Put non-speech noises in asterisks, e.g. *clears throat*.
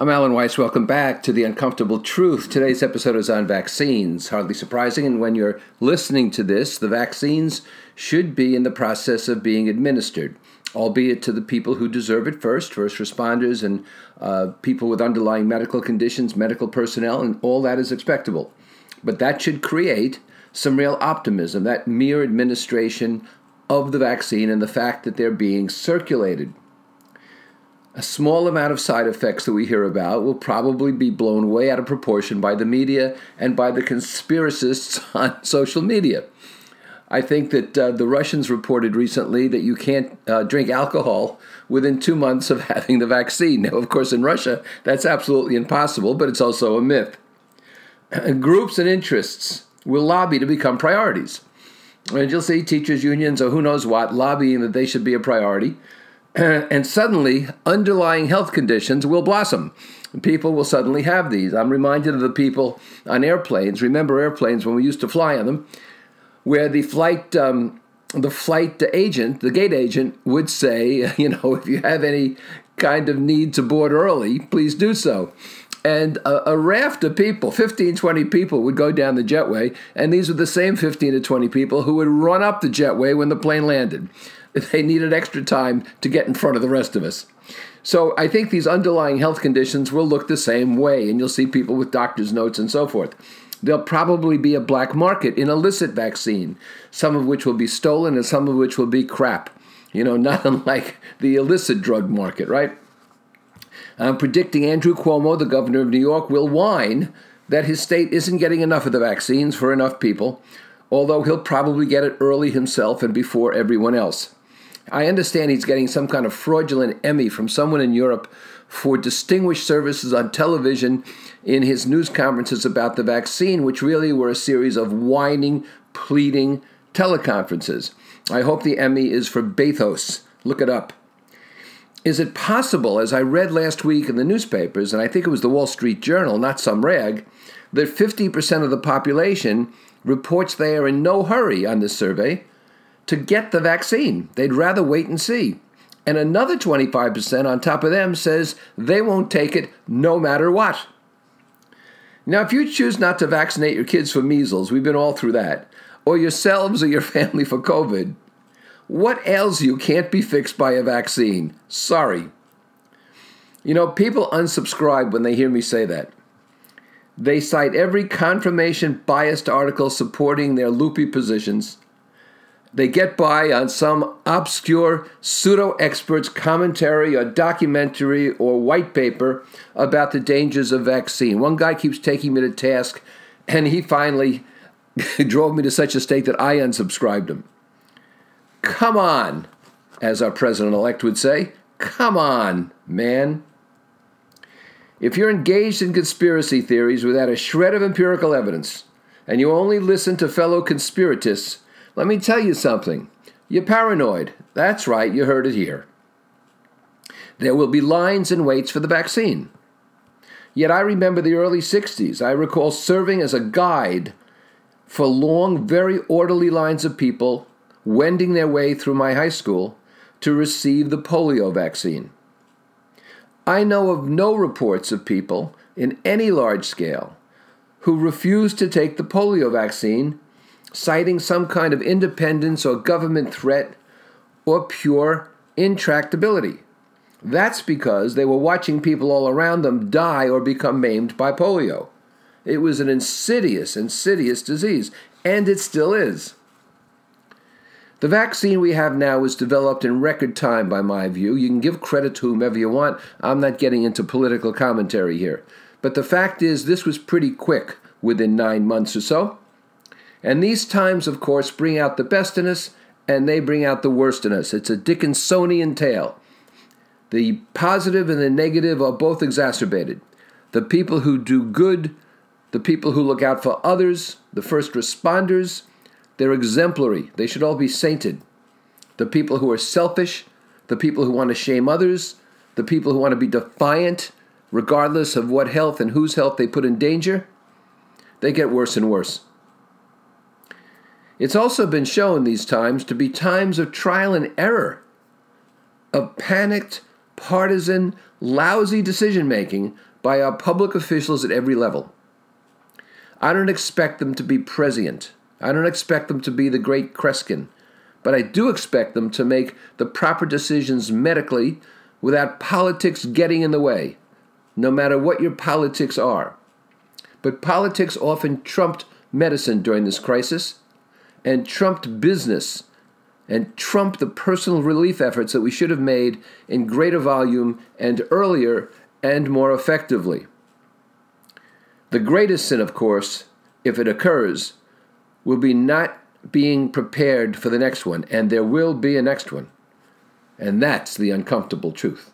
I'm Alan Weiss. Welcome back to The Uncomfortable Truth. Today's episode is on vaccines. Hardly surprising, and when you're listening to this, the vaccines should be in the process of being administered, albeit to the people who deserve it first first responders and uh, people with underlying medical conditions, medical personnel, and all that is expectable. But that should create some real optimism, that mere administration of the vaccine and the fact that they're being circulated a small amount of side effects that we hear about will probably be blown way out of proportion by the media and by the conspiracists *laughs* on social media. I think that uh, the Russians reported recently that you can't uh, drink alcohol within two months of *laughs* having the vaccine. Now, of course, in Russia, that's absolutely impossible, but it's also a myth. groups and interests will lobby to become priorities. And you'll see teachers' unions or who knows what lobbying that they should be a priority. *clears throat* and suddenly underlying health conditions will blossom. People will suddenly have these. I'm reminded of the people on airplanes. Remember airplanes when we used to fly on them, where the flight um, the flight agent, the gate agent, would say, *laughs* you know, if you have any kind of need to board early, please do so. And a, a, raft of people, 15, 20 people, would go down the jetway, and these were the same 15 to 20 people who would run up the jetway when the plane landed. *laughs* They needed extra time to get in front of the rest of us. So I think these underlying health conditions will look the same way, and you'll see people with doctor's notes and so forth. There'll probably be a black market in illicit vaccine, some of which will be stolen and some of which will be crap. You know, *laughs* not unlike the illicit drug market, right? I'm predicting Andrew Cuomo, the governor of New York, will whine that his state isn't getting enough of the vaccines for enough people, although he'll probably get it early himself and before everyone else. I understand he's getting some kind of fraudulent Emmy from someone in Europe for distinguished services on television in his news conferences about the vaccine, which really were a series of whining, pleading teleconferences. I hope the Emmy is for bathos. Look it up. Is it possible, as I read last week in the newspapers, and I think it was the Wall Street Journal, not some rag, that 50% of the population reports they are in no hurry on this survey to get the vaccine. They'd rather wait and see. And another 25% on top of them says they won't take it no matter what. Now, if you choose not to vaccinate your kids for measles, we've been all through that, or yourselves or your *laughs* family for COVID, what ails you can't be fixed by a vaccine. Sorry. You know, people unsubscribe when they hear me say that. They cite every confirmation biased article supporting their loopy positions they get by on some obscure pseudo expert's commentary or documentary or white paper about the dangers of vaccine. One guy keeps taking me to task, and he finally *laughs* drove me to such a state that I unsubscribed him. Come on, as our president elect would say. Come on, man. If you're engaged in conspiracy theories without a shred of empirical evidence, and you only listen to fellow conspiratists, let me tell you something. You're paranoid. That's right, you heard it here. There will be lines and waits for the vaccine. Yet I remember the early 60s. I recall serving as a guide for long, very orderly lines of people wending their way through my high school to receive the polio vaccine. I know of no reports of people in any large scale who refused to take the polio vaccine citing some kind of independence or government threat or pure intractability. That's because they were watching people all around them die or become maimed by polio. It was an insidious, insidious disease, and it still is. The vaccine we have now was developed in record time, by my view. You can give credit to whomever you want. I'm not getting into political commentary here. But the fact is, this was pretty quick within nine months or so. And these times, of course, bring out the best in us and they bring out the worst in us. It's a Dickinsonian tale. The positive and the negative are both exacerbated. The people who do good, the people who look out for others, the first responders, they're exemplary. They should all be sainted. The people who are selfish, the people who want to shame others, the people who want to be defiant, regardless of what health and whose health they put in danger, they get worse and worse. It's also been shown these times to be times of trial and error, of panicked, partisan, lousy decision making by our public officials at every level. I don't expect them to be prescient. I don't expect them to be the great Kreskin, but I do expect them to make the proper decisions medically without politics getting in the way, no matter what your politics are. But politics often trumped medicine during this crisis and trumped business and trumped the personal relief efforts that we should have made in greater volume and earlier and more effectively. The greatest sin, of course, if it occurs, will be not being prepared for the next one, and there will be a next one. And that's the uncomfortable truth.